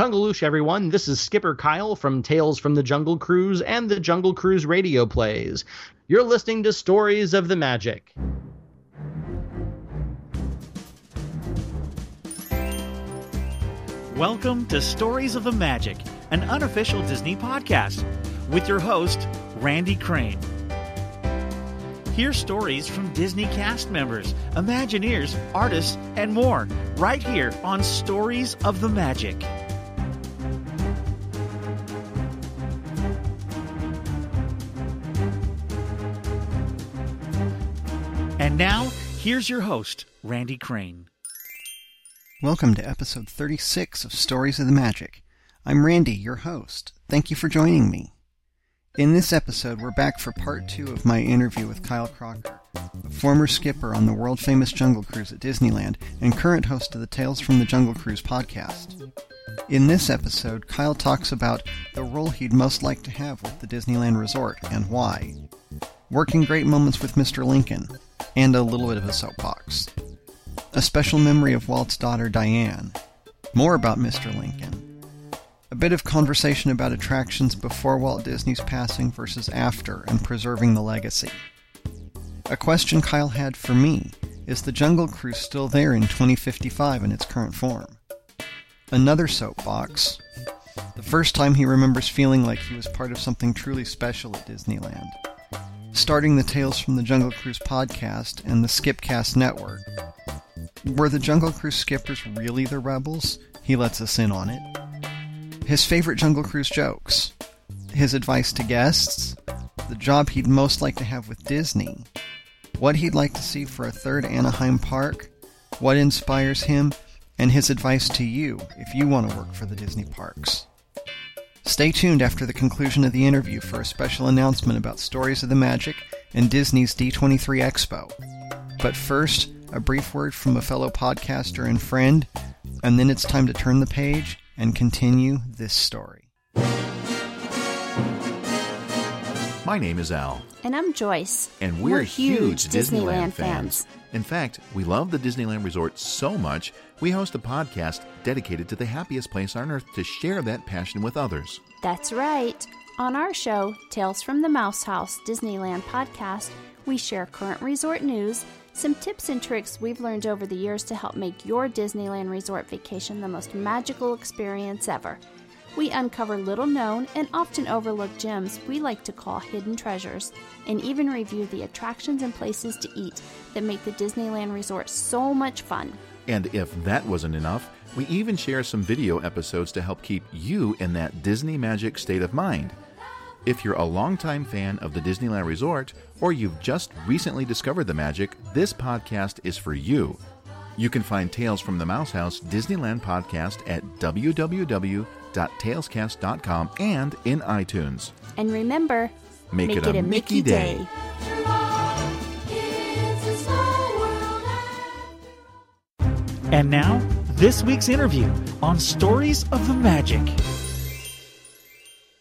Kungaloosh, everyone. This is Skipper Kyle from Tales from the Jungle Cruise and the Jungle Cruise radio plays. You're listening to Stories of the Magic. Welcome to Stories of the Magic, an unofficial Disney podcast, with your host, Randy Crane. Hear stories from Disney cast members, Imagineers, artists, and more right here on Stories of the Magic. Here's your host, Randy Crane. Welcome to episode 36 of Stories of the Magic. I'm Randy, your host. Thank you for joining me. In this episode, we're back for part two of my interview with Kyle Crocker, a former skipper on the world famous Jungle Cruise at Disneyland and current host of the Tales from the Jungle Cruise podcast. In this episode, Kyle talks about the role he'd most like to have with the Disneyland Resort and why, working great moments with Mr. Lincoln, and a little bit of a soapbox a special memory of Walt's daughter Diane, more about Mr. Lincoln, a bit of conversation about attractions before Walt Disney's passing versus after and preserving the legacy. A question Kyle had for me is the Jungle Cruise still there in 2055 in its current form? Another soapbox. The first time he remembers feeling like he was part of something truly special at Disneyland. Starting the Tales from the Jungle Cruise podcast and the Skipcast network, were the Jungle Cruise skippers really the rebels? He lets us in on it. His favorite Jungle Cruise jokes. His advice to guests. The job he'd most like to have with Disney. What he'd like to see for a third Anaheim park. What inspires him. And his advice to you if you want to work for the Disney parks. Stay tuned after the conclusion of the interview for a special announcement about Stories of the Magic and Disney's D23 Expo. But first, a brief word from a fellow podcaster and friend, and then it's time to turn the page and continue this story. My name is Al. And I'm Joyce. And we're, we're huge, Disneyland, Disneyland fans. In fact, we love the Disneyland Resort so much, we host a podcast dedicated to the happiest place on earth to share that passion with others. That's right. On our show, Tales from the Mouse House Disneyland podcast, we share current resort news, some tips and tricks we've learned over the years to help make your Disneyland resort vacation the most magical experience ever. We uncover little known and often overlooked gems we like to call hidden treasures, and even review the attractions and places to eat that make the Disneyland resort so much fun. And if that wasn't enough, we even share some video episodes to help keep you in that Disney magic state of mind. If you're a longtime fan of the Disneyland Resort, or you've just recently discovered the magic, this podcast is for you. You can find Tales from the Mouse House Disneyland podcast at www.talescast.com and in iTunes. And remember, Make, make it, a, Mickey day. And now, this week's interview on Stories of the Magic.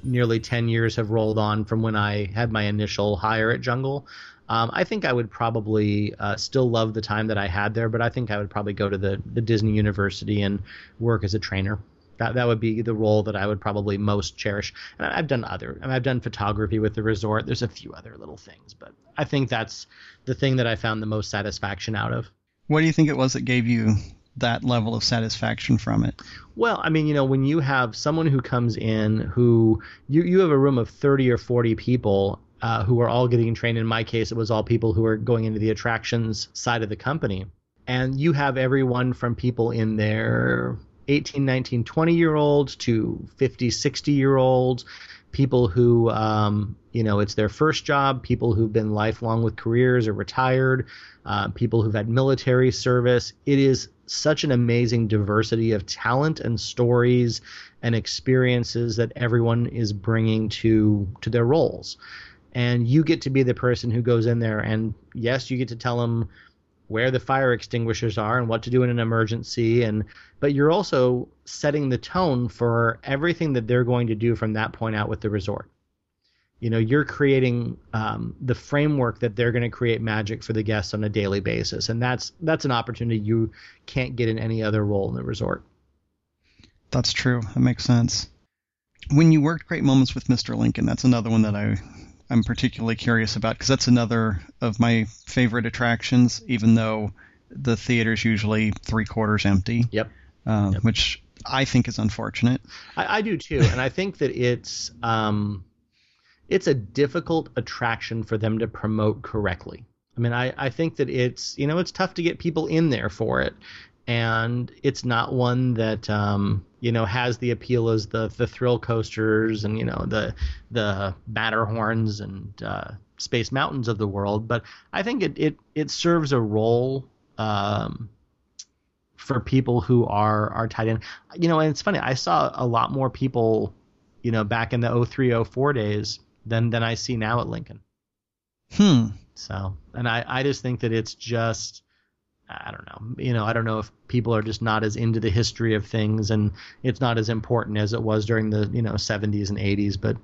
Nearly 10 years have rolled on from when I had my initial hire at Jungle. Um, I think I would probably uh, still love the time that I had there, but I think I would probably go to the, the Disney University and work as a trainer. That that would be the role that I would probably most cherish. And I've done other, I've done photography with the resort. There's a few other little things, but I think that's the thing that I found the most satisfaction out of. What do you think it was that gave you that level of satisfaction from it? Well, I mean, you know, when you have someone who comes in who you you have a room of 30 or 40 people uh, who are all getting trained. In my case, it was all people who are going into the attractions side of the company. And you have everyone from people in their 18, 19, 20 year olds to 50, 60 year olds, people who, um, you know, it's their first job, people who've been lifelong with careers or retired, uh, people who've had military service. It is such an amazing diversity of talent and stories and experiences that everyone is bringing to to their roles and you get to be the person who goes in there and yes you get to tell them where the fire extinguishers are and what to do in an emergency and but you're also setting the tone for everything that they're going to do from that point out with the resort you know you're creating um, the framework that they're going to create magic for the guests on a daily basis and that's that's an opportunity you can't get in any other role in the resort That's true. That makes sense. When you worked Great Moments with Mr. Lincoln, that's another one that I I'm particularly curious about because that's another of my favorite attractions, even though the theater's usually three quarters empty. Yep. Uh, Yep. Which I think is unfortunate. I, I do too, and I think that it's um, it's a difficult attraction for them to promote correctly. I mean, I, I think that it's you know it's tough to get people in there for it, and it's not one that um, you know has the appeal as the the thrill coasters and you know the the Matterhorns and uh, Space Mountains of the world. But I think it it it serves a role. Um, for people who are are tied in. You know, and it's funny. I saw a lot more people, you know, back in the 03, 04 days than than I see now at Lincoln. Hmm. So, and I I just think that it's just I don't know. You know, I don't know if people are just not as into the history of things and it's not as important as it was during the, you know, 70s and 80s, but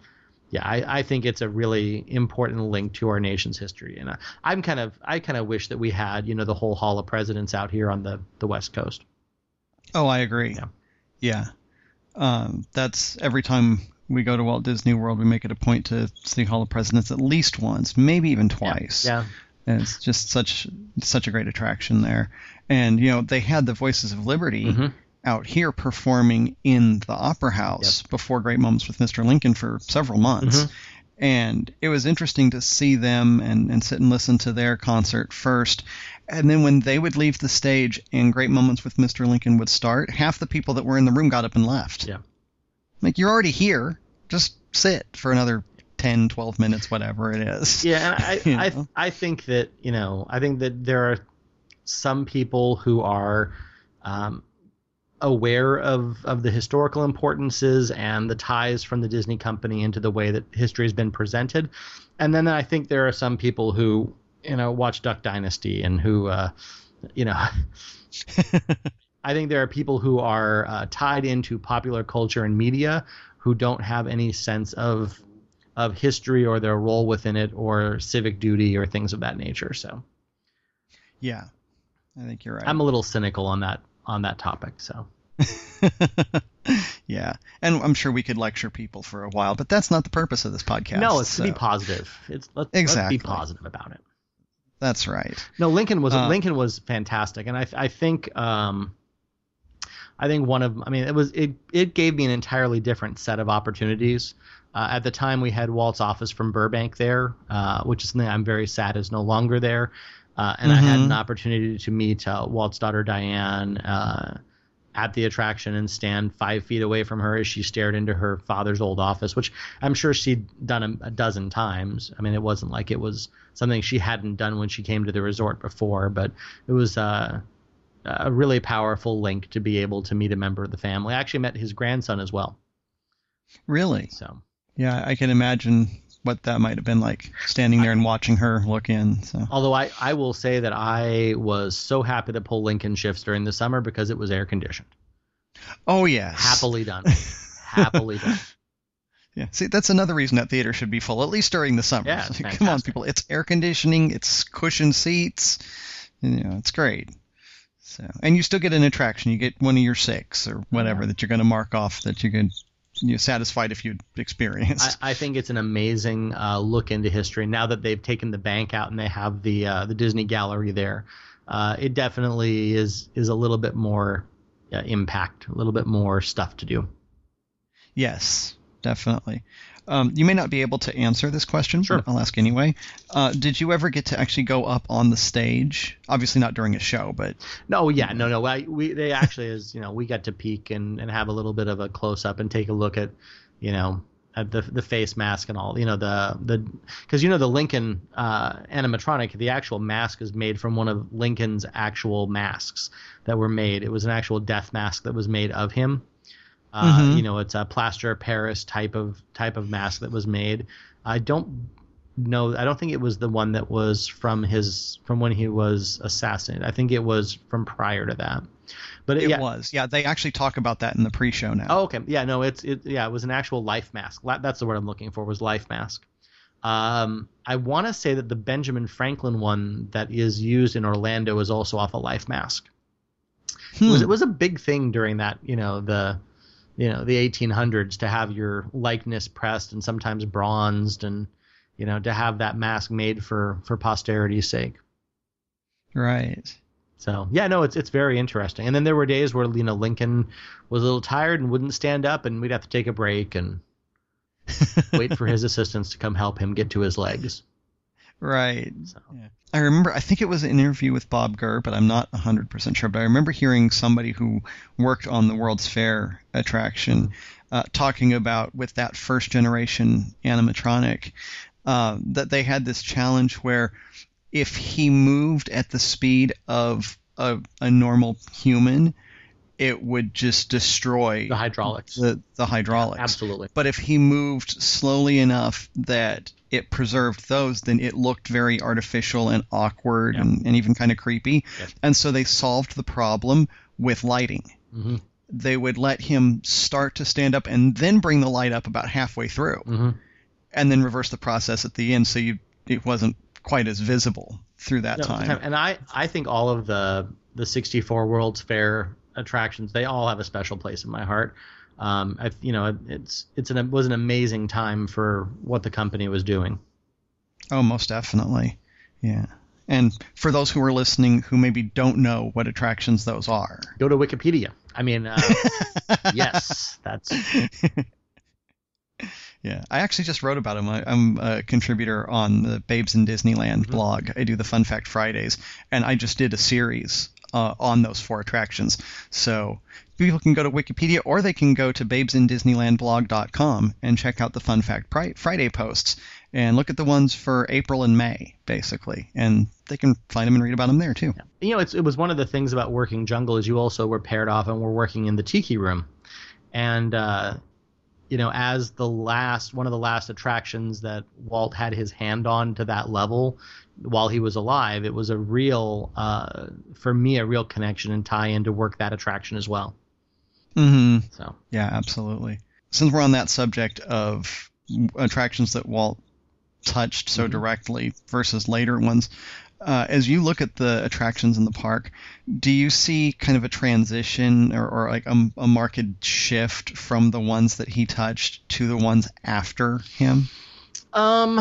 yeah, I, I think it's a really important link to our nation's history, and I, I'm kind of I kind of wish that we had you know the whole Hall of Presidents out here on the the West Coast. Oh, I agree. Yeah. Yeah. Um, that's every time we go to Walt Disney World, we make it a point to see Hall of Presidents at least once, maybe even twice. Yeah, And it's just such such a great attraction there. And you know, they had the Voices of Liberty Mhm. out here performing in the Opera House before Great Moments with Mr. Lincoln for several months. Mhm. And it was interesting to see them and, and sit and listen to their concert first. And then when they would leave the stage and Great Moments with Mr. Lincoln would start, half the people that were in the room got up and left. Yeah. Like, you're already here. Just sit for another 10, 12 minutes, whatever it is. Yeah, and I, You I. I think that you know, I think that there are some people who are um, aware of of the historical importances and the ties from the Disney company into the way that history has been presented, and then I think there are some people who you know watch Duck Dynasty and who uh, you know. I think there are people who are uh, tied into popular culture and media who don't have any sense of of history or their role within it or civic duty or things of that nature. So Yeah. I think you're right. I'm a little cynical on that on that topic. So yeah. And I'm sure we could lecture people for a while, but that's not the purpose of this podcast. no, it's to be positive. It's let's, Exactly. let's be positive about it. That's right. No, Lincoln was Uh, Lincoln was fantastic, and I I think um, I think one of I mean it was it it gave me an entirely different set of opportunities. Uh, at the time, we had Walt's office from Burbank there, uh, which is something I'm very sad is no longer there. Uh, and I had an opportunity to meet uh, Walt's daughter Diane uh, at the attraction and stand five feet away from her as she stared into her father's old office, which I'm sure she'd done a, a dozen times. I mean, it wasn't like it was something she hadn't done when she came to the resort before, but it was uh, a really powerful link to be able to meet a member of the family. I actually met his grandson as well. Really? So Yeah, I can imagine what that might have been like standing there and watching her look in. So Although I, I will say that I was so happy to pull Lincoln shifts during the summer because it was air conditioned. Oh yes. Happily done. Happily done. Yeah. See, that's another reason that theater should be full, at least during the summer. Yeah, Come on, people. It's air conditioning, it's cushioned seats. You know, it's great. So, and you still get an attraction. You get one of your six or whatever that you're going to mark off that you can you're satisfied if you'd experienced. I, I think it's an amazing uh, look into history. Now that they've taken the bank out and they have the uh, the Disney Gallery there, uh, it definitely is is a little bit more uh, impact, a little bit more stuff to do. Yes, definitely. Um, you may not be able to answer this question, Sure. but I'll ask anyway. Uh, did you ever get to actually go up on the stage? Obviously not during a show, but No, yeah, no, no. I, we they actually is you know we got to peek and, and have a little bit of a close up and take a look at you know at the the face mask and all you know the the because you know the Lincoln uh, animatronic the actual mask is made from one of Lincoln's actual masks that were made. It was an actual death mask that was made of him. Uh, Mhm. You know, it's a plaster of Paris type of type of mask that was made. I don't know. I don't think it was the one that was from his from when he was assassinated. I think it was from prior to that. But it yeah. was. Yeah, they actually talk about that in the pre-show now. Oh, okay. Yeah, no, it's it. Yeah, it was an actual life mask. That's the word I'm looking for. Was life mask. Um, I want to say that the Benjamin Franklin one that is used in Orlando is also off a life mask. It was Hmm. it was a big thing during that you know the you know the 1800s to have your likeness pressed and sometimes bronzed and you know to have that mask made for for posterity's sake. Right. so yeah no it's it's very interesting. And then there were days where you know lincoln was a little tired and wouldn't stand up and we'd have to take a break and wait for his assistants to come help him get to his legs Right. so Yeah. I remember, I think it was an interview with Bob Gurr, but I'm not 100% sure. But I remember hearing somebody who worked on the World's Fair attraction uh, talking about with that first generation animatronic uh, that they had this challenge where if he moved at the speed of a, a normal human, it would just destroy the hydraulics the, the hydraulics. absolutely But if he moved slowly enough that it preserved those, then it looked very artificial and awkward Yeah. and, and even kind of creepy. Yeah. And so they solved the problem with lighting. hmm They would let him start to stand up and then bring the light up about halfway through, hmm and then reverse the process at the end so you it wasn't quite as visible through that No, time. And I, I think all of the the 64 World's Fair attractions, they all have a special place in my heart. Um, I, you know, it's it's an it was an amazing time for what the company was doing. Oh, most definitely. Yeah. And for those who are listening who maybe don't know what attractions those are, Go to Wikipedia. I mean, uh, yes, that's Yeah, I actually just wrote about him. I, I'm a contributor on the Babes in Disneyland blog. I do the Fun Fact Fridays, and I just did a series uh, on those four attractions. So people can go to Wikipedia or they can go to babesindisneylandblog.com and check out the Fun Fact Friday posts and look at the ones for April and May, basically. And they can find them and read about them there, too. you know, it was one of the things about working jungle is you also were paired off and were working in the tiki room, and uh, you know, as the last one of the last attractions that Walt had his hand on to that level while he was alive, it was a real, uh, for me, a real connection and tie-in to work that attraction as well. Hmm So Yeah, absolutely. Since we're on that subject of attractions that Walt touched so Mhm. directly versus later ones, uh, as you look at the attractions in the park, do you see kind of a transition or, or like a, a marked shift from the ones that he touched to the ones after him? Um,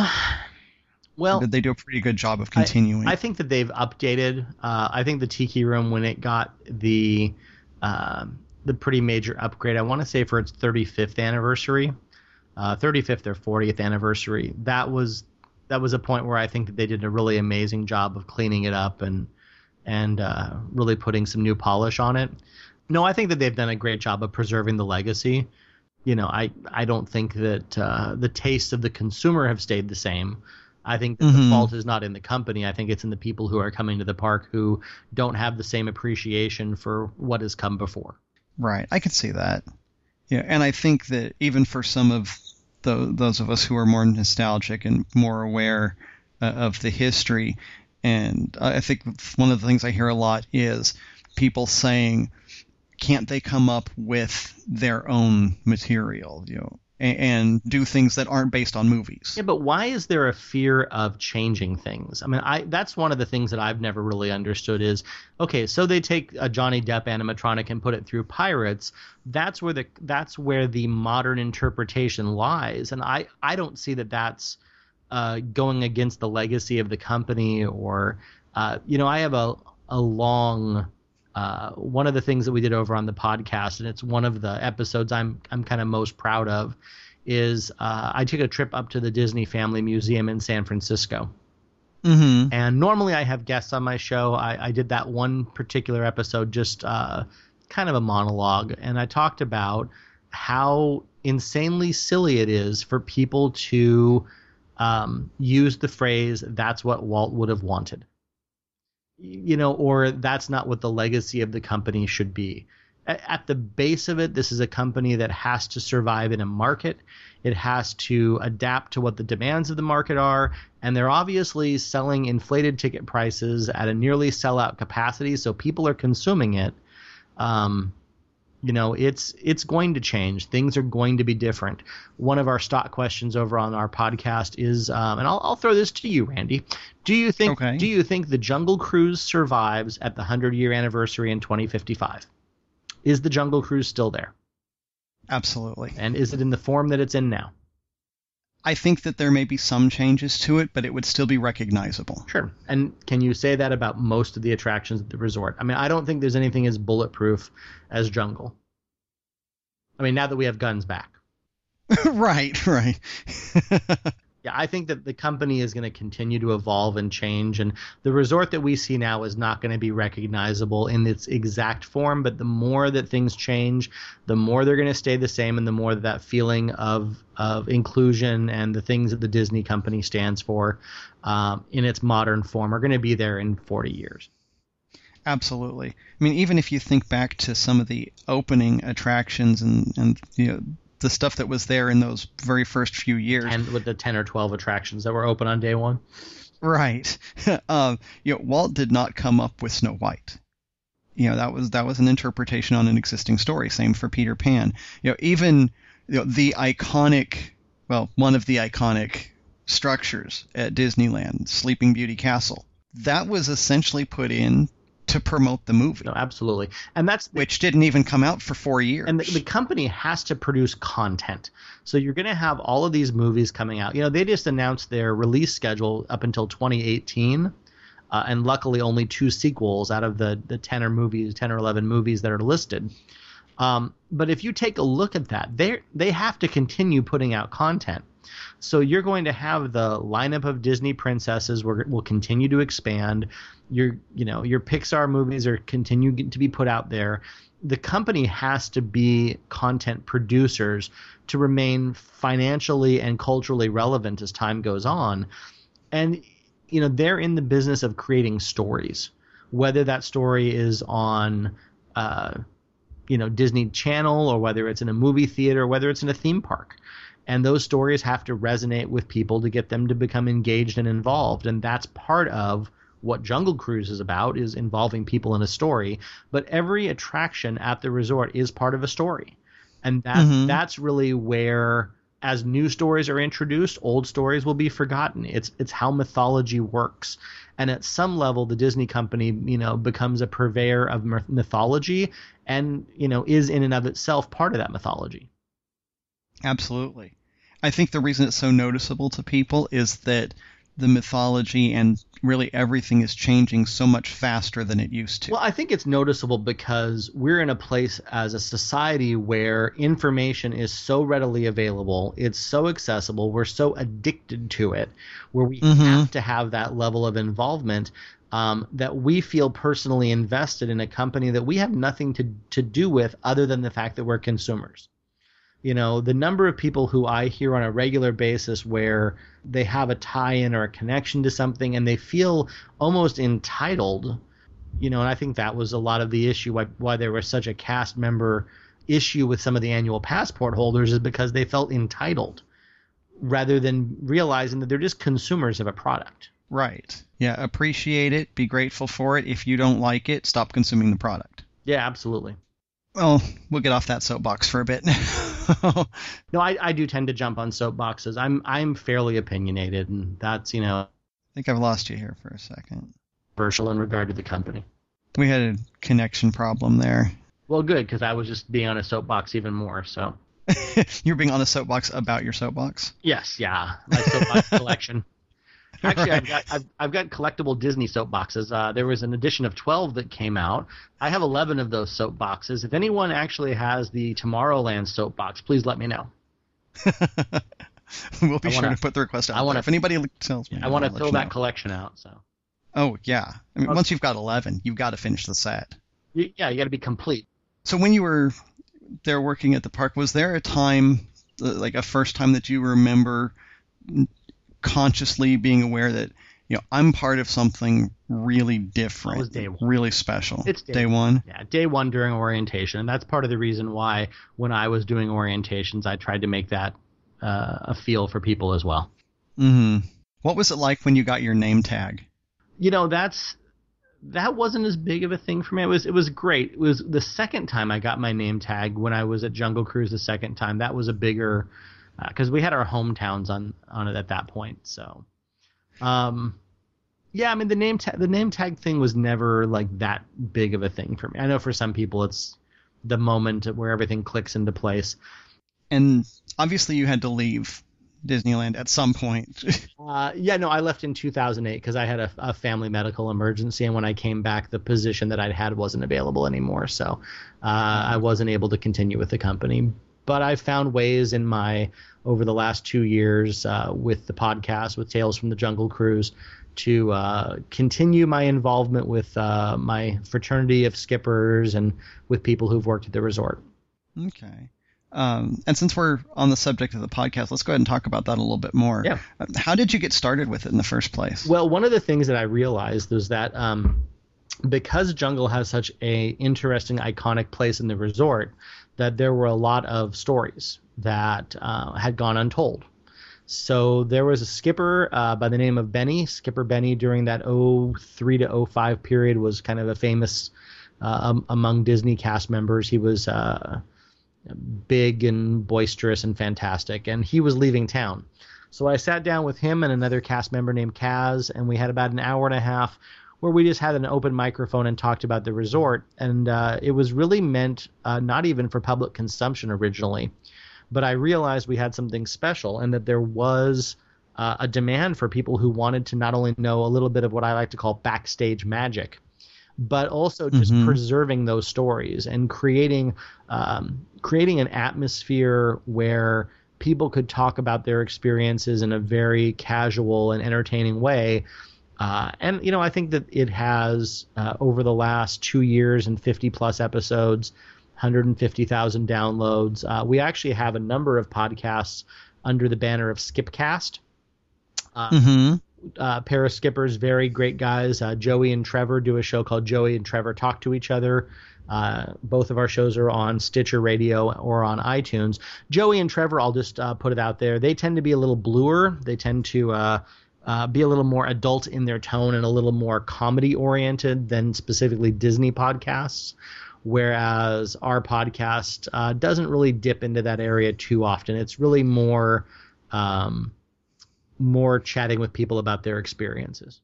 well, Did they do a pretty good job of continuing? I think that they've updated. Uh, I think the Tiki Room when it got the um the pretty major upgrade. I want to say for its 35th anniversary, uh, 35th or 40th anniversary. That was that was a point where I think that they did a really amazing job of cleaning it up and and uh, really putting some new polish on it. No, I think that they've done a great job of preserving the legacy. You know, I I don't think that uh, the tastes of the consumer have stayed the same. I think that the fault is not in the company. I think it's in the people who are coming to the park who don't have the same appreciation for what has come before. Right, I could see that. Yeah, and I think that even for some of the, those of us who are more nostalgic and more aware uh, of the history, and I think one of the things I hear a lot is people saying, "Can't they come up with their own material?" You know, and, and do things that aren't based on movies. Yeah, but why is there a fear of changing things? I mean, I that's one of the things that I've never really understood is okay, so they take a Johnny Depp animatronic and put it through Pirates. That's where the that's where the modern interpretation lies, and I I don't see that that's uh, going against the legacy of the company or uh, you know I have a a long uh, one of the things that we did over on the podcast, and it's one of the episodes I'm I'm kind of most proud of, is uh, I took a trip up to the Disney Family Museum in San Francisco. Mm-hmm. And normally I have guests on my show. I, I did that one particular episode, just uh, kind of a monologue, and I talked about how insanely silly it is for people to um, use the phrase "That's what Walt would have wanted," you know, or "That's not what the legacy of the company should be." At the base of it, this is a company that has to survive in a market. It has to adapt to what the demands of the market are, and they're obviously selling inflated ticket prices at a nearly sellout capacity, so people are consuming it. Um, you know, it's it's going to change. Things are going to be different. One of our stock questions over on our podcast is, um, and I'll, I'll throw this to you, Randy. Do you think Okay. do you think the Jungle Cruise survives at the hundred year anniversary in 2055? Is the Jungle Cruise still there? Absolutely. And is it in the form that it's in now? I think that there may be some changes to it, but it would still be recognizable. Sure. And can you say that about most of the attractions at the resort? I mean, I don't think there's anything as bulletproof as Jungle. I mean, now that we have guns back. right, right. yeah, I think that the company is going to continue to evolve and change, and the resort that we see now is not going to be recognizable in its exact form. But the more that things change, the more they're going to stay the same, and the more that, feeling of of inclusion and the things that the Disney company stands for um, in its modern form are going to be there in 40 years. Absolutely. I mean, even if you think back to some of the opening attractions and, and you know the stuff that was there in those very first few years. And with the 10 or 12 attractions that were open on day one. Right. um, you know, Walt did not come up with Snow White. You know, that was that was an interpretation on an existing story. Same for Peter Pan. You know, even you know, the iconic, well, one of the iconic structures at Disneyland, Sleeping Beauty Castle, that was essentially put in to promote the movie. No, absolutely, and that's which didn't even come out for four years. And the, the company has to produce content, so you're going to have all of these movies coming out. You know, they just announced their release schedule up until 2018. Uh, and luckily, only two sequels out of the the ten or movies, ten or eleven movies that are listed. Um, but if you take a look at that, they they have to continue putting out content. So you're going to have the lineup of Disney princesses will, will continue to expand. Your you know your Pixar movies are continue to be put out there. The company has to be content producers to remain financially and culturally relevant as time goes on. And you know they're in the business of creating stories, whether that story is on uh, you know Disney Channel or whether it's in a movie theater, whether it's in a theme park and those stories have to resonate with people to get them to become engaged and involved. And that's part of what jungle cruise is about is involving people in a story. But every attraction at the resort is part of a story. And that mm-hmm. that's really where as new stories are introduced old stories will be forgotten. It's it's how mythology works. And at some level the disney company you know becomes a purveyor of mythology and you know is in and of itself part of that mythology Absolutely. I think the reason it's so noticeable to people is that the mythology and really everything is changing so much faster than it used to. Well, I think it's noticeable because we're in a place as a society where information is so readily available, it's so accessible, we're so addicted to it, where we mm-hmm. have to have that level of involvement. Um, that we feel personally invested in a company that we have nothing to, to do with other than the fact that we're consumers you know the number of people who i hear on a regular basis where they have a tie-in or a connection to something and they feel almost entitled you know and i think that was a lot of the issue why, why there was such a cast member issue with some of the annual passport holders is because they felt entitled rather than realizing that they're just consumers of a product. Right. Yeah appreciate it. Be grateful for it. If you don't like it stop consuming the product. Yeah absolutely. Well, we'll get off that soapbox for a bit. no, I, I do tend to jump on soapboxes. I'm I'm fairly opinionated, and that's you know. I think I've lost you here for a second. Commercial in regard to the company. We had a connection problem there. Well, good because I was just being on a soapbox even more. So. You're being on a soapbox about your soapbox. Yes, yeah, my soapbox collection. Actually. I've got I've, I've, got collectible Disney soapboxes. Uh, there was an edition of 12 that came out. I have 11 of those soapboxes. If anyone actually has the Tomorrowland soapbox, please let me know. we'll be wanna, sure to put the request out. I want If anybody tells me, I want to fill that know. collection out. So. Oh yeah, I mean, once you've got 11, you've got to finish the set. Yeah, you got to be complete. So when you were there working at the park, was there a time, uh, like a first time that you remember consciously being aware that you know I'm part of something really different, day one. really special. It's day, day one. Yeah, day one during orientation, and that's part of the reason why when I was doing orientations, I tried to make that uh, a feel for people as well. Hmm. What was it like when you got your name tag? You know, that's that wasn't as big of a thing for me. It was it was great. It was the second time I got my name tag when I was at Jungle Cruise the second time. That was a bigger because uh, we had our hometowns on on it at that point. So, um, yeah, I mean the name ta- the name tag thing was never like that big of a thing for me. I know for some people it's the moment where everything clicks into place. And obviously, you had to leave Disneyland at some point. uh, yeah, no, I left in 2008 because I had a, a, family medical emergency, and when I came back, the position that I'd had wasn't available anymore, so uh, I wasn't able to continue with the company. But I've found ways in my over the last two years uh, with the podcast, with Tales from the Jungle Cruise, to uh, continue my involvement with uh, my fraternity of skippers and with people who've worked at the resort. Okay. Um, and since we're on the subject of the podcast, let's go ahead and talk about that a little bit more. Yeah. Uh, how did you get started with it in the first place? Well, one of the things that I realized was that um, because Jungle has such a interesting, iconic place in the resort, that there were a lot of stories that uh, had gone untold. So there was a skipper uh, by the name of Benny. Skipper Benny during that 03 to 05 period was kind of a famous uh, um, among Disney cast members. He was uh, big and boisterous and fantastic, and he was leaving town. So I sat down with him and another cast member named Kaz, and we had about an hour and a half where we just had an open microphone and talked about the resort. And uh, it was really meant uh, not even for public consumption originally but I realized we had something special and that there was uh, a demand for people who wanted to not only know a little bit of what I like to call backstage magic, but also just mm-hmm. preserving those stories and creating um, creating an atmosphere where people could talk about their experiences in a very casual and entertaining way. Uh, and you know, I think that it has uh, over the last two years and 50 plus episodes 150,000 downloads. Uh, we actually have a number of podcasts under the banner of Skipcast. Uh, mm-hmm. uh, pair of skippers, very great guys. Uh, Joey and Trevor do a show called Joey and Trevor Talk to Each Other. Uh, both of our shows are on Stitcher Radio or on iTunes. Joey and Trevor, I'll just uh, put it out there. They tend to be a little bluer. They tend to uh, uh, be a little more adult in their tone and a little more comedy oriented than specifically Disney podcasts whereas our podcast uh, doesn't really dip into that area too often. It's really more um, more chatting with people about their experiences.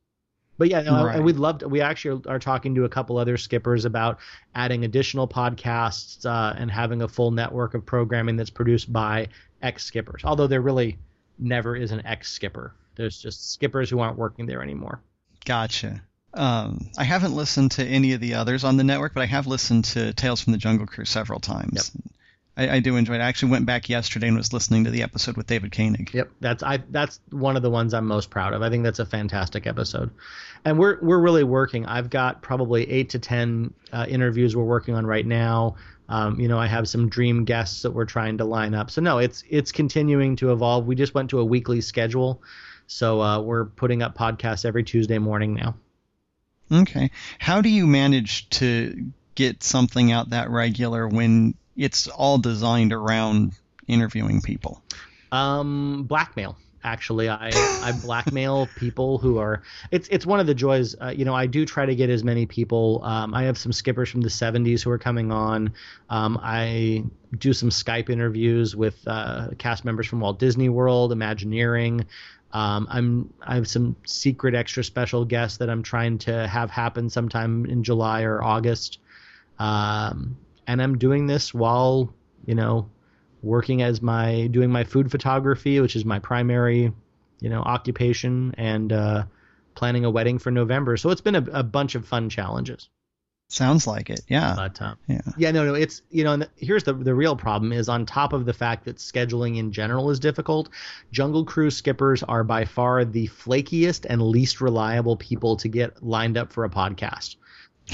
But yeah, no, right. and we'd love to. We actually are talking to a couple other skippers about adding additional podcasts uh, and having a full network of programming that's produced by ex skippers. Although there really never is an ex skipper. There's just skippers who aren't working there anymore. Gotcha. Um, I haven't listened to any of the others on the network, but I have listened to Tales from the Jungle Crew several times. Yep. I, I, do enjoy it. I actually went back yesterday and was listening to the episode with David Koenig. Yep, that's I that's one of the ones I'm most proud of. I think that's a fantastic episode, and we're we're really working. I've got probably eight to ten uh, interviews we're working on right now. Um, you know, I have some dream guests that we're trying to line up. So no, it's it's continuing to evolve. We just went to a weekly schedule, so uh, we're putting up podcasts every Tuesday morning now. Okay. How do you manage to get something out that regular when it's all designed around interviewing people? Um, blackmail. Actually, I I blackmail people who are. It's it's one of the joys. Uh, you know, I do try to get as many people. Um, I have some skippers from the '70s who are coming on. Um, I do some Skype interviews with uh, cast members from Walt Disney World, Imagineering. Um, I'm I have some secret extra special guests that I'm trying to have happen sometime in July or August, um, and I'm doing this while you know working as my doing my food photography, which is my primary you know occupation, and uh, planning a wedding for November. So it's been a, a bunch of fun challenges. Sounds like it, yeah. But uh, yeah, yeah, no, no. It's you know, the, here's the the real problem is on top of the fact that scheduling in general is difficult. Jungle Cruise skippers are by far the flakiest and least reliable people to get lined up for a podcast.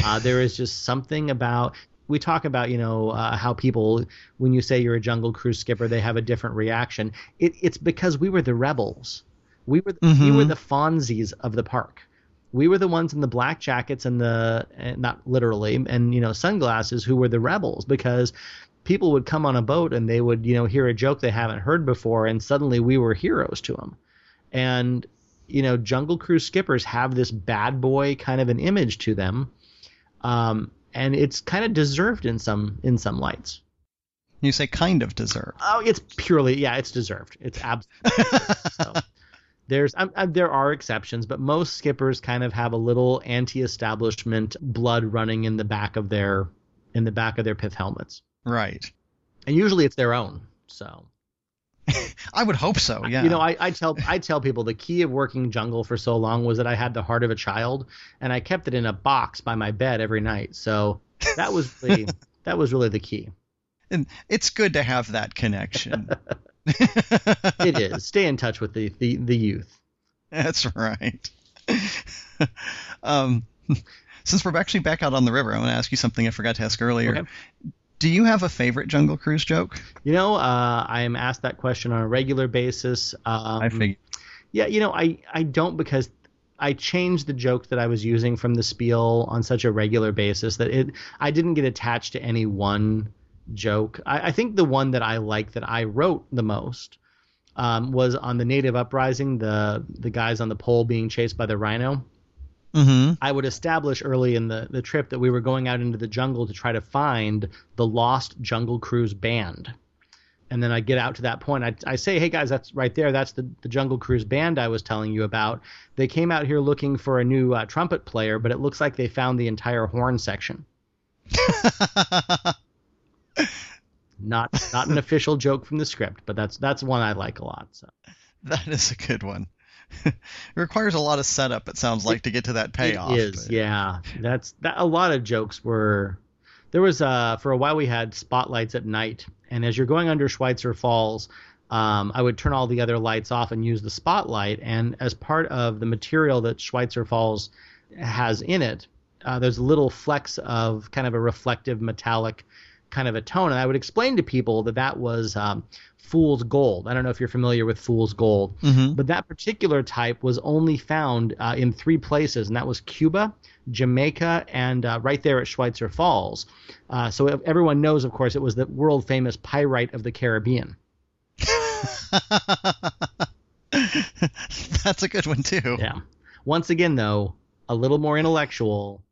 Uh, there is just something about we talk about you know uh, how people when you say you're a Jungle Cruise skipper they have a different reaction. It, it's because we were the rebels. We were mm-hmm. we were the Fonzies of the park we were the ones in the black jackets and the and not literally and you know sunglasses who were the rebels because people would come on a boat and they would you know hear a joke they haven't heard before and suddenly we were heroes to them and you know jungle cruise skippers have this bad boy kind of an image to them um, and it's kind of deserved in some in some lights. You say kind of deserved. Oh it's purely yeah it's deserved. It's absolutely so. There's um, uh, there are exceptions, but most skippers kind of have a little anti-establishment blood running in the back of their in the back of their pith helmets, Right. and usually it's their own. So I would hope so. Yeah. you know, I, I tell I tell people the key of working jungle for so long was that I had the heart of a child, and I kept it in a box by my bed every night. So that was the that was really the key. and it's good to have that connection. It is stay in touch with the the, the youth. That's right. um, since we're actually back out on the river, I want to ask you something I forgot to ask earlier. Okay. Do you have a favorite Jungle Cruise joke? You know, uh, I am asked that question on a regular basis. Um, I figured. Yeah, you know, I I don't because I changed the joke that I was using from the spiel on such a regular basis that it I didn't get attached to any one joke. I, I think the one that I like that I wrote the most um, was on the native uprising, the the guys on the pole being chased by the rhino. Mm-hmm. I would establish early in the, the trip that we were going out into the jungle to try to find the lost Jungle Cruise band. And then I get out to that point. I, I say, hey guys, that's right there. That's the, the Jungle Cruise band I was telling you about. They came out here looking for a new uh, trumpet player, but it looks like they found the entire horn section. Not not an official joke from the script, but that's that's one I like a lot. So that is a good one. it requires a lot of setup. It sounds like to get to that payoff. It is, but- yeah. That's that. A lot of jokes were. There was uh for a while we had spotlights at night, and as you're going under Schweitzer Falls, um, I would turn all the other lights off and use the spotlight. And as part of the material that Schweitzer Falls has in it, uh, there's little flecks of kind of a reflective metallic kind of a tone. And I would explain to people that that was um, fool's gold. I don't know if you're familiar with fool's gold, Mhm. but that particular type was only found uh, in three places, and that was Cuba, Jamaica, and uh, right there at Schweitzer Falls. Uh, so everyone knows, of course, it was the world famous pyrite of the Caribbean. That's a good one too. Yeah. Once again, though, a little more intellectual,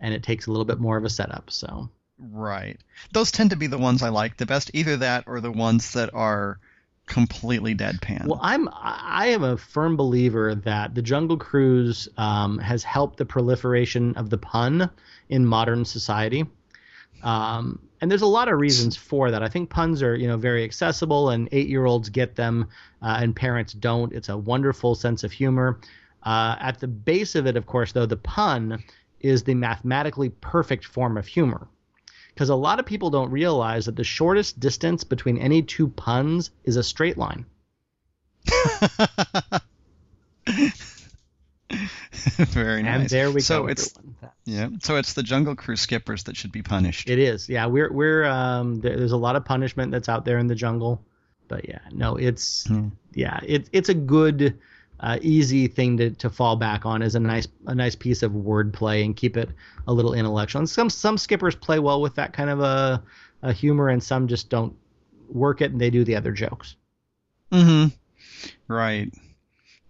and it takes a little bit more of a setup. So Right. Those tend to be the ones I like the best. Either that or the ones that are completely deadpan. Well, I'm I am a firm believer that the Jungle Cruise um, has helped the proliferation of the pun in modern society. Um, and there's a lot of reasons for that. I think puns are, you know, very accessible, and eight-year-olds get them, uh, and parents don't. It's a wonderful sense of humor. Uh, at the base of it, of course, though, the pun is the mathematically perfect form of humor. Because a lot of people don't realize that the shortest distance between any two puns is a straight line. Very nice. And there we so go. it's yeah. So it's the Jungle Cruise skippers that should be punished. It is. Yeah, we're we're um there, there's a lot of punishment that's out there in the jungle. But yeah, no, it's Hmm. yeah, it's it's a good uh, easy thing to, to fall back on is a nice a nice piece of wordplay and keep it a little intellectual. And some some skippers play well with that kind of a, a humor and some just don't work it and they do the other jokes. Mm-hmm. Right.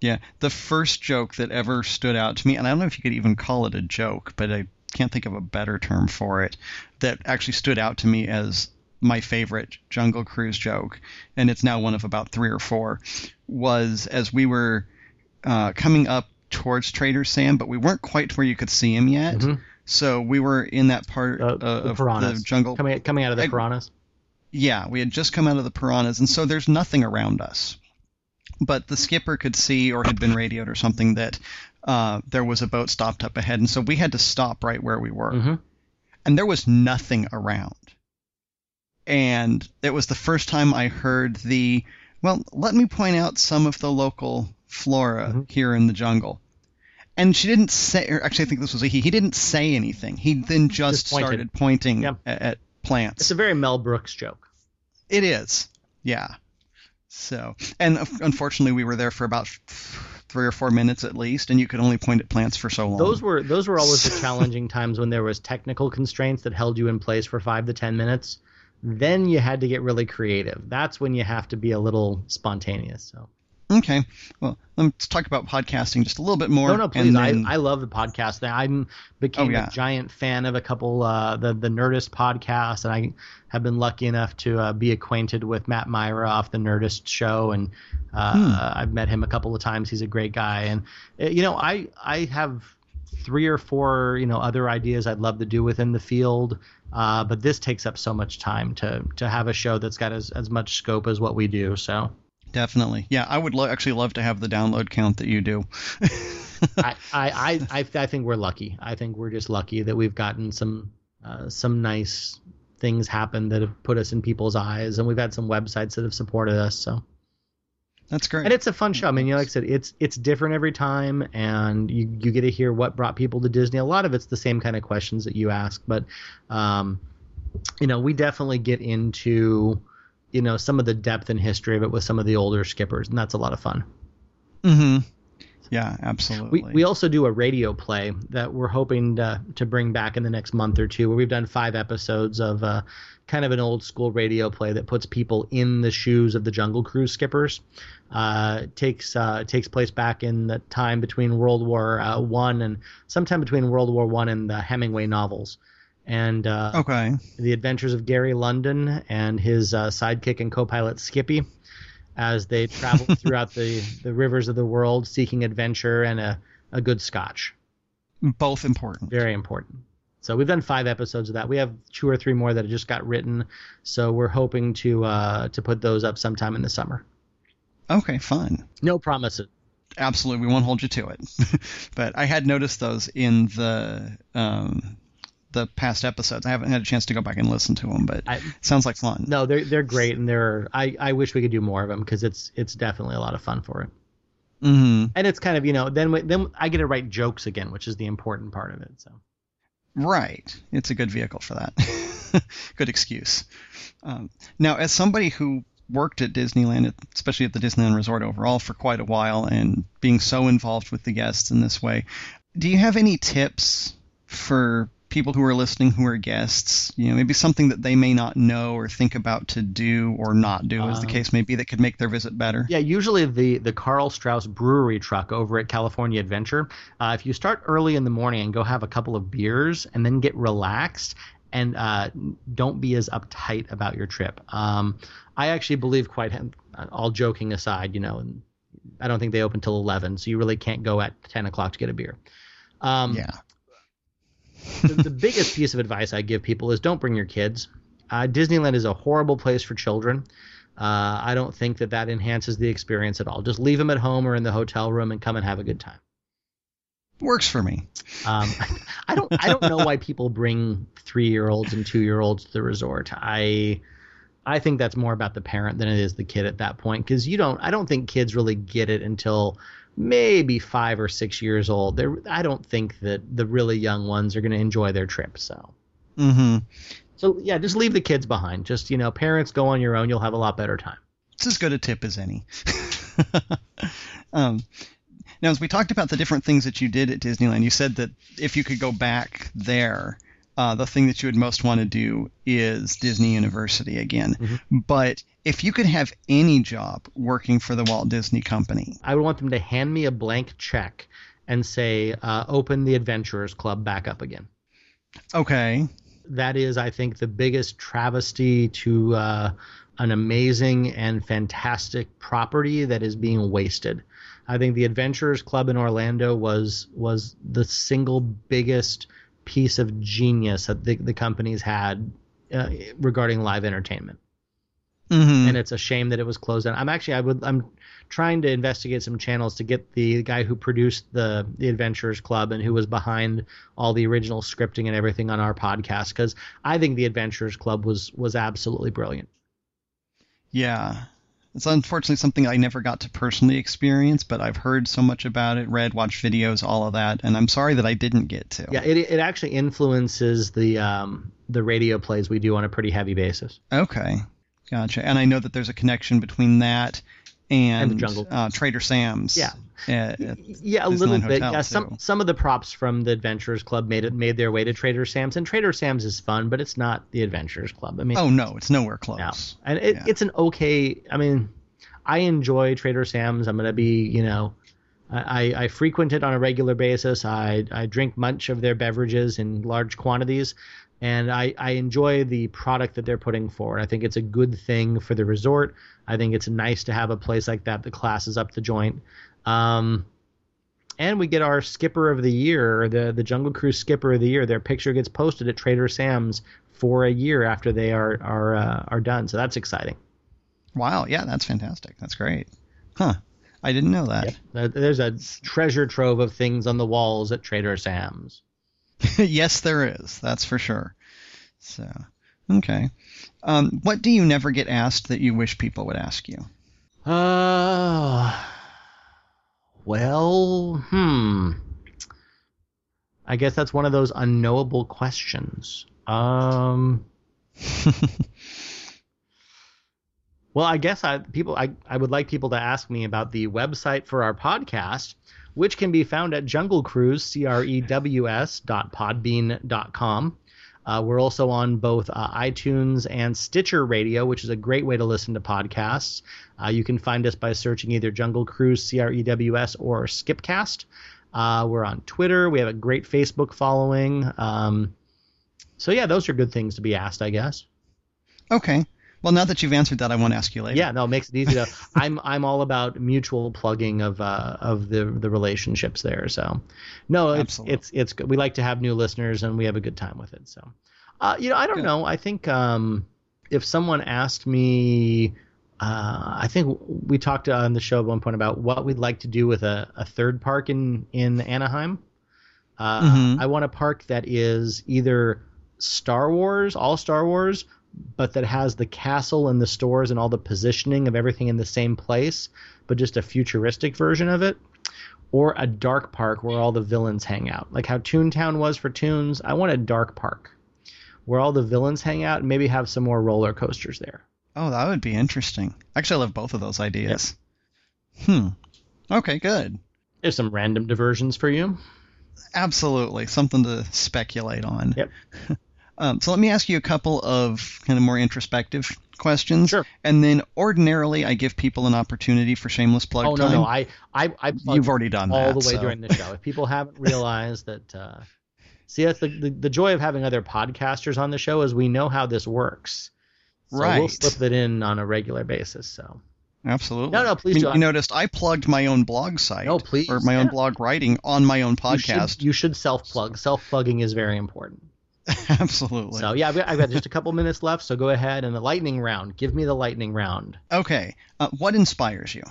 Yeah. The first joke that ever stood out to me, and I don't know if you could even call it a joke, but I can't think of a better term for it, that actually stood out to me as my favorite Jungle Cruise joke, and it's now one of about three or four, was as we were uh, coming up towards Trader Sam, but we weren't quite where you could see him yet. Mhm. So we were in that part Uh, the of piranhas the jungle coming coming out of the I- piranhas. yeah, we had just come out of the piranhas, and so there's nothing around us. But the skipper could see, or had been radioed or something, that uh, there was a boat stopped up ahead, and so we had to stop right where we were. hmm And there was nothing around. And it was the first time I heard the, well, let me point out some of the local flora Mhm. here in the jungle. And she didn't say, or actually, I think this was a he. He didn't say anything. He then just, Just pointed. started pointing Yep. at, at plants. It's a very Mel Brooks joke. It is, yeah. So, and unfortunately, we were there for about three or four minutes at least, and you could only point at plants for so long. Those were those were always the challenging times when there was technical constraints that held you in place for five to ten minutes. Then you had to get really creative. That's when you have to be a little spontaneous. So okay. Well, let's talk about podcasting just a little bit more. no, no, please. and then- I, I love the podcast. I became Oh, yeah. a giant fan of a couple uh, the the Nerdist podcast, and I have been lucky enough to uh, be acquainted with Matt Mira off the Nerdist show, and uh, Hmm. I've met him a couple of times. He's a great guy, and uh, you know, I I have three or four you know other ideas I'd love to do within the field, uh, but this takes up so much time to to have a show that's got as as much scope as what we do. So Definitely, yeah. I would lo- actually love to have the download count that you do. I, I, I, I, think we're lucky. I think we're just lucky that we've gotten some uh, some nice things happen that have put us in people's eyes, and we've had some websites that have supported us. So that's great. And it's a fun show. I mean, you know, like I said, it's it's different every time, and you you get to hear what brought people to Disney. A lot of it's the same kind of questions that you ask, but um, you know, we definitely get into you know some of the depth and history of it with some of the older skippers, and that's a lot of fun. Mm-hmm. Yeah, absolutely. We, we also do a radio play that we're hoping to, to bring back in the next month or two, where we've done five episodes of uh, kind of an old school radio play that puts people in the shoes of the Jungle Cruise skippers. Uh, takes uh, takes place back in the time between World War uh, One and sometime between World War One and the Hemingway novels. And uh, okay, the adventures of Gary London and his uh, sidekick and co-pilot Skippy as they travel throughout the, the rivers of the world seeking adventure and a, a good scotch. Both important. Very important. So we've done five episodes of that. We have two or three more that have just got written. So we're hoping to uh, to put those up sometime in the summer. Okay, fine. No promises. Absolutely, we won't hold you to it. but I had noticed those in the um, the past episodes. I haven't had a chance to go back and listen to them, but I, sounds like fun. No, they're they're great, and they're I, I wish we could do more of them because it's it's definitely a lot of fun for it. Mm-hmm. And it's kind of you know then then I get to write jokes again, which is the important part of it. So. Right, it's a good vehicle for that. good excuse. Um, now, as somebody who worked at Disneyland, especially at the Disneyland Resort overall, for quite a while, and being so involved with the guests in this way, do you have any tips for people who are listening who are guests, you know, maybe something that they may not know or think about to do or not do, as the um, case may be, that could make their visit better? Yeah, usually the the Karl Strauss brewery truck over at California Adventure. Uh, if you start early in the morning and go have a couple of beers and then get relaxed and uh, don't be as uptight about your trip. Um, I actually believe quite all joking aside, you know, I don't think they open till 11, so you really can't go at 10 o'clock to get a beer. Um, yeah the, the, biggest piece of advice I give people is don't bring your kids. Uh, Disneyland is a horrible place for children. Uh, I don't think that that enhances the experience at all. Just leave them at home or in the hotel room and come and have a good time. Works for me. Um, I don't. I don't know why people bring three-year-olds and two-year-olds to the resort. I, I think that's more about the parent than it is the kid at that point because you don't. I don't think kids really get it until maybe five or six years old. They're, I don't think that the really young ones are going to enjoy their trip. So, mm-hmm. so yeah, just leave the kids behind. Just you know, parents go on your own. You'll have a lot better time. It's as good a tip as any. um, now, as we talked about the different things that you did at Disneyland, you said that if you could go back there, uh, the thing that you would most want to do is Disney University again. Mm-hmm. But if you could have any job working for the Walt Disney Company, I would want them to hand me a blank check and say, uh, "Open the Adventurers Club back up again." Okay. That is, I think, the biggest travesty to uh, an amazing and fantastic property that is being wasted. I think the Adventurers Club in Orlando was was the single biggest piece of genius that the, the companies had uh, regarding live entertainment. Mm-hmm. And it's a shame that it was closed down. I'm actually I would I'm trying to investigate some channels to get the guy who produced the the Adventurers Club and who was behind all the original scripting and everything on our podcast because I think the Adventurers Club was was absolutely brilliant. Yeah, it's unfortunately something I never got to personally experience, but I've heard so much about it, read, watched videos, all of that, and I'm sorry that I didn't get to. Yeah, it it actually influences the um the radio plays we do on a pretty heavy basis. Okay, gotcha. And I know that there's a connection between that and, and the jungle uh, Trader Sam's. Yeah, at, at yeah, a little bit. Yeah, some too. some of the props from the Adventurers Club made it made their way to Trader Sam's, and Trader Sam's is fun, but it's not the Adventurers Club. I mean, oh no, it's nowhere close. No. and it, yeah. it's an okay. I mean, I enjoy Trader Sam's. I'm gonna be, you know, I, I frequent it on a regular basis. I I drink much of their beverages in large quantities, and I, I enjoy the product that they're putting forward. I think it's a good thing for the resort. I think it's nice to have a place like that that classes up the joint. Um, and we get our skipper of the year, the the Jungle Cruise skipper of the year. Their picture gets posted at Trader Sam's for a year after they are are uh, are done. So that's exciting. Wow, yeah, that's fantastic. That's great. Huh. I didn't know that. Yeah. There's a treasure trove of things on the walls at Trader Sam's. yes, there is. That's for sure. So, okay. Um, what do you never get asked that you wish people would ask you? Uh, well, hmm. I guess that's one of those unknowable questions. Um. well, I guess I people I, I would like people to ask me about the website for our podcast, which can be found at Jungle Cruise C R E W S dot podbean dot com. Uh, we're also on both uh, iTunes and Stitcher Radio, which is a great way to listen to podcasts. Uh, you can find us by searching either Jungle Cruise, C R E W S, or Skipcast. Uh, we're on Twitter. We have a great Facebook following. Um, so, yeah, those are good things to be asked, I guess. Okay. Well, now that you've answered that, I won't ask you later. Yeah, no, it makes it easy to. I'm I'm all about mutual plugging of uh, of the the relationships there. So, no, it's Absolutely. it's it's good. We like to have new listeners, and we have a good time with it. So, uh, you know, I don't good. know. I think um, if someone asked me, uh, I think we talked on the show at one point about what we'd like to do with a, a third park in in Anaheim. Uh, mm-hmm. I want a park that is either Star Wars, all Star Wars, but that has the castle and the stores and all the positioning of everything in the same place, but just a futuristic version of it. Or a dark park where all the villains hang out. Like how Toontown was for Toons, I want a dark park where all the villains hang out and maybe have some more roller coasters there. Oh, that would be interesting. Actually, I love both of those ideas. Yep. Hmm. Okay, good. There's some random diversions for you. Absolutely. Something to speculate on. Yep. Um, so let me ask you a couple of kind of more introspective questions. Sure. And then ordinarily I give people an opportunity for shameless plug oh, time. no, no. I, I, I You've already done all that. All the way so. during the show. If people haven't realized that, uh, see, that's the, the, the, joy of having other podcasters on the show is we know how this works. So right. we'll slip it in on a regular basis. So. Absolutely. No, no, please I mean, You noticed I plugged my own blog site. No, please. Or my yeah. own blog writing on my own podcast. You should, you should self plug. Self plugging is very important. Absolutely. So yeah, I've got, I've got, just a couple minutes left. So go ahead and the lightning round. Give me the lightning round. Okay. Uh, what inspires you?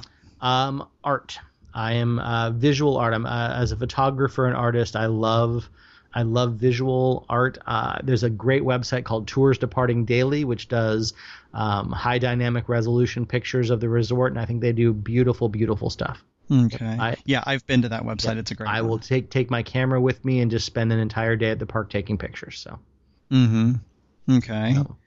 Um, art. I am uh, visual art. I'm uh, as a photographer and artist. I love. I love visual art. Uh, there's a great website called Tours Departing Daily, which does um, high dynamic resolution pictures of the resort, and I think they do beautiful, beautiful stuff. Okay. I, yeah, I've been to that website. Yeah, it's a great. I one. will take take my camera with me and just spend an entire day at the park taking pictures. So. Mm-hmm. Okay. So.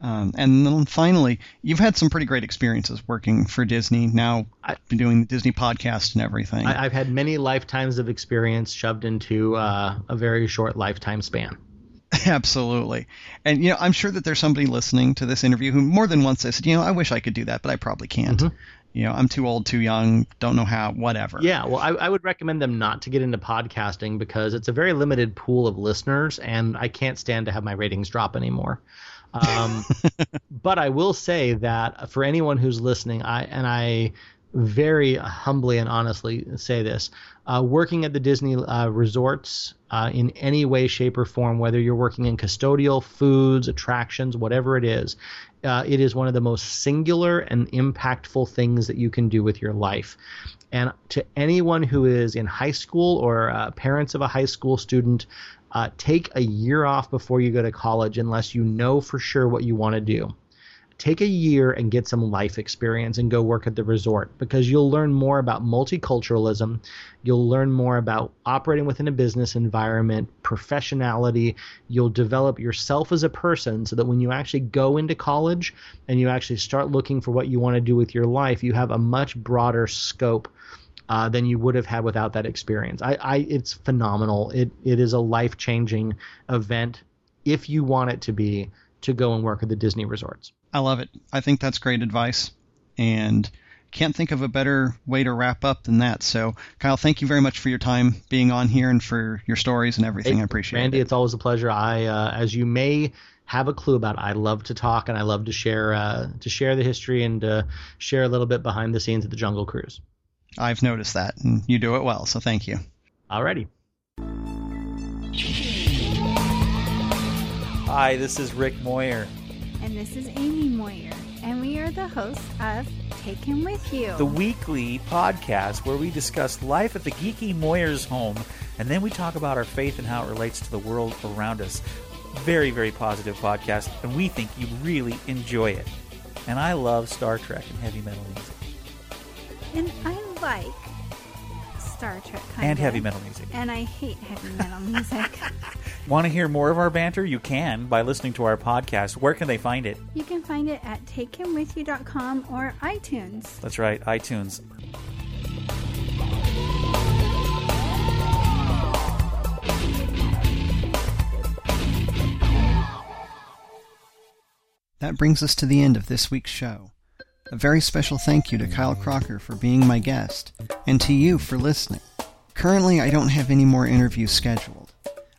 Um, and then finally, you've had some pretty great experiences working for Disney. Now, I, been doing the Disney podcast and everything. I, have had many lifetimes of experience shoved into uh, a very short lifetime span. Absolutely. And, you know, I'm sure that there's somebody listening to this interview who more than once said, you know, I wish I could do that, but I probably can't. Mm-hmm you know, I'm too old, too young, don't know how, whatever. Yeah, well, I, I, would recommend them not to get into podcasting because it's a very limited pool of listeners, and I can't stand to have my ratings drop anymore. Um, but I will say that for anyone who's listening, I and I very humbly and honestly say this: uh, working at the Disney uh, resorts uh, in any way, shape, or form, whether you're working in custodial, foods, attractions, whatever it is, uh, it is one of the most singular and impactful things that you can do with your life. And to anyone who is in high school or parents of a high school student, uh, take a year off before you go to college unless you know for sure what you want to do take a year and get some life experience and go work at the resort because you'll learn more about multiculturalism. You'll learn more about operating within a business environment, professionality. You'll develop yourself as a person so that when you actually go into college and you actually start looking for what you want to do with your life, you have a much broader scope. Uh, than you would have had without that experience. I, I it's phenomenal. It it is a life changing event if you want it to be to go and work at the Disney resorts. I love it. I think that's great advice. And can't think of a better way to wrap up than that. So, Kyle, thank you very much for your time being on here and for your stories and everything. Hey, I appreciate Randy, it. Randy, it's always a pleasure. I, uh, as you may have a clue about, I love to talk and I love to share uh, to share the history and to share a little bit behind the scenes of the Jungle Cruise. I've noticed that, and you do it well, so thank you. Alrighty. Hi, this is Rick Moyer. And this is Amy Moyer, and we are the hosts of Take Him With You. the weekly podcast where we discuss life at the geeky Moyers home and then we talk about our faith and how it relates to the world around us. Very, very positive podcast, and we think you really enjoy it. And I love Star Trek and heavy metal music. and I like Star Trek kind And heavy metal music. And I hate heavy metal music. Want to hear more of our banter? You can by listening to our podcast. Where can they find it? you can find it at takehimwithyou.com or iTunes. That's right, iTunes. That brings us to the end of this week's show. A very special thank you to Kyle Crocker for being my guest, and to you for listening. Currently, I don't have any more interviews scheduled.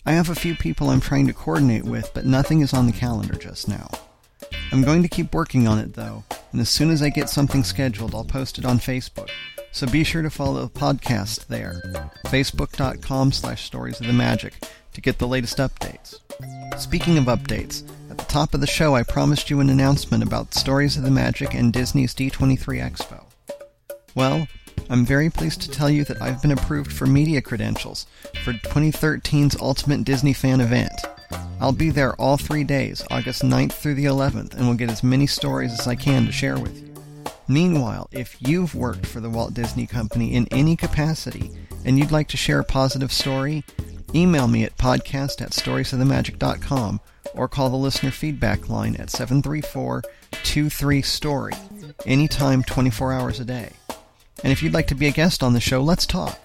I have a few people I'm trying to coordinate with, but nothing is on the calendar just now. I'm going to keep working on it though, and as soon as I get something scheduled, I'll post it on Facebook. So be sure to follow the podcast there, facebook.com slash stories of the magic, to get the latest updates. Speaking of updates, at the top of the show I promised you an announcement about Stories of the Magic and Disney's D23 Expo. Well, I'm very pleased to tell you that I've been approved for media credentials for 2013's Ultimate Disney Fan event. I'll be there all three days, August 9th through the 11th, and will get as many stories as I can to share with you. Meanwhile, if you've worked for the Walt Disney Company in any capacity and you'd like to share a positive story, email me at podcast at storiesofthemagic.com or call the listener feedback line at 734-23-STORY, anytime 24 hours a day. And if you'd like to be a guest on the show, let's talk.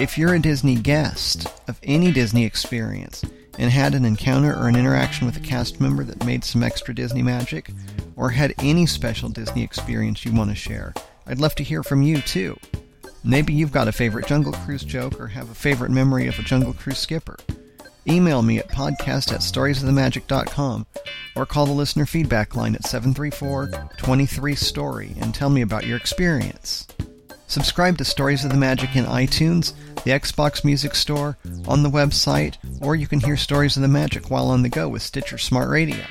If you're a Disney guest of any Disney experience and had an encounter or an interaction with a cast member that made some extra Disney magic, or had any special Disney experience you want to share, I'd love to hear from you too. Maybe you've got a favorite Jungle Cruise joke or have a favorite memory of a Jungle Cruise skipper. Email me at podcast at storiesofthemagic.com or call the listener feedback line at 734-23-STORY and tell me about your experience. Subscribe to Stories of the Magic in iTunes, the Xbox Music Store, on the website, or you can hear Stories of the Magic while on the go with Stitcher Smart Radio.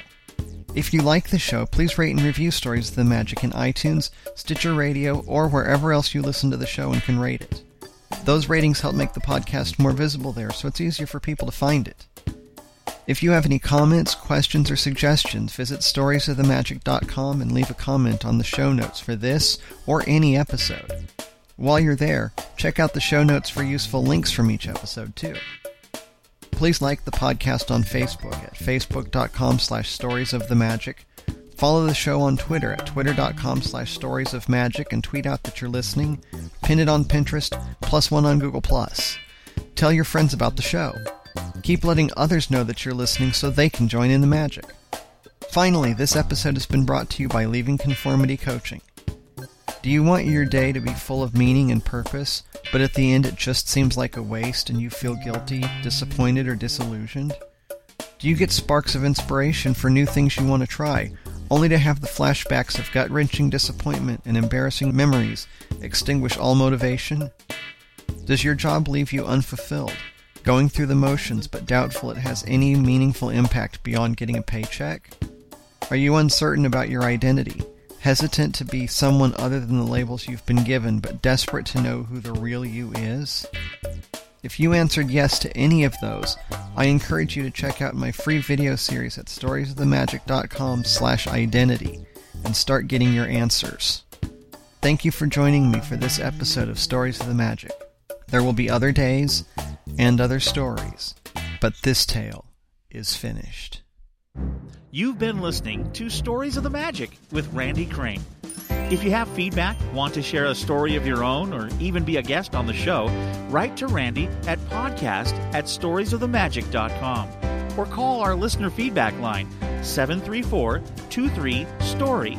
If you like the show, please rate and review Stories of the Magic in iTunes, Stitcher Radio, or wherever else you listen to the show and can rate it. Those ratings help make the podcast more visible there, so it's easier for people to find it. If you have any comments, questions, or suggestions, visit storiesofthemagic.com and leave a comment on the show notes for this or any episode. While you're there, check out the show notes for useful links from each episode too. Please like the podcast on Facebook at facebook.com slash stories of the magic. Follow the show on Twitter at twitter.com slash stories of magic and tweet out that you're listening. Pin it on Pinterest, plus one on Google Plus. Tell your friends about the show. Keep letting others know that you're listening so they can join in the magic. Finally, this episode has been brought to you by Leaving Conformity Coaching. Do you want your day to be full of meaning and purpose, but at the end it just seems like a waste and you feel guilty, disappointed, or disillusioned? Do you get sparks of inspiration for new things you want to try, only to have the flashbacks of gut wrenching disappointment and embarrassing memories extinguish all motivation? Does your job leave you unfulfilled, going through the motions but doubtful it has any meaningful impact beyond getting a paycheck? Are you uncertain about your identity? Hesitant to be someone other than the labels you've been given, but desperate to know who the real you is? If you answered yes to any of those, I encourage you to check out my free video series at storiesofthemagic.com slash identity and start getting your answers. Thank you for joining me for this episode of Stories of the Magic. There will be other days and other stories, but this tale is finished. You've been listening to Stories of the Magic with Randy Crane. If you have feedback, want to share a story of your own, or even be a guest on the show, write to Randy at podcast at storiesofthemagic.com or call our listener feedback line 734 23 STORY.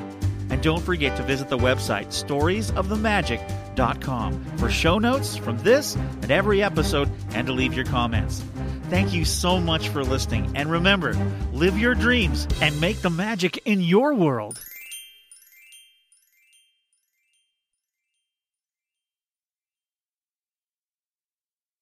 And don't forget to visit the website storiesofthemagic.com for show notes from this and every episode and to leave your comments. Thank you so much for listening. And remember, live your dreams and make the magic in your world.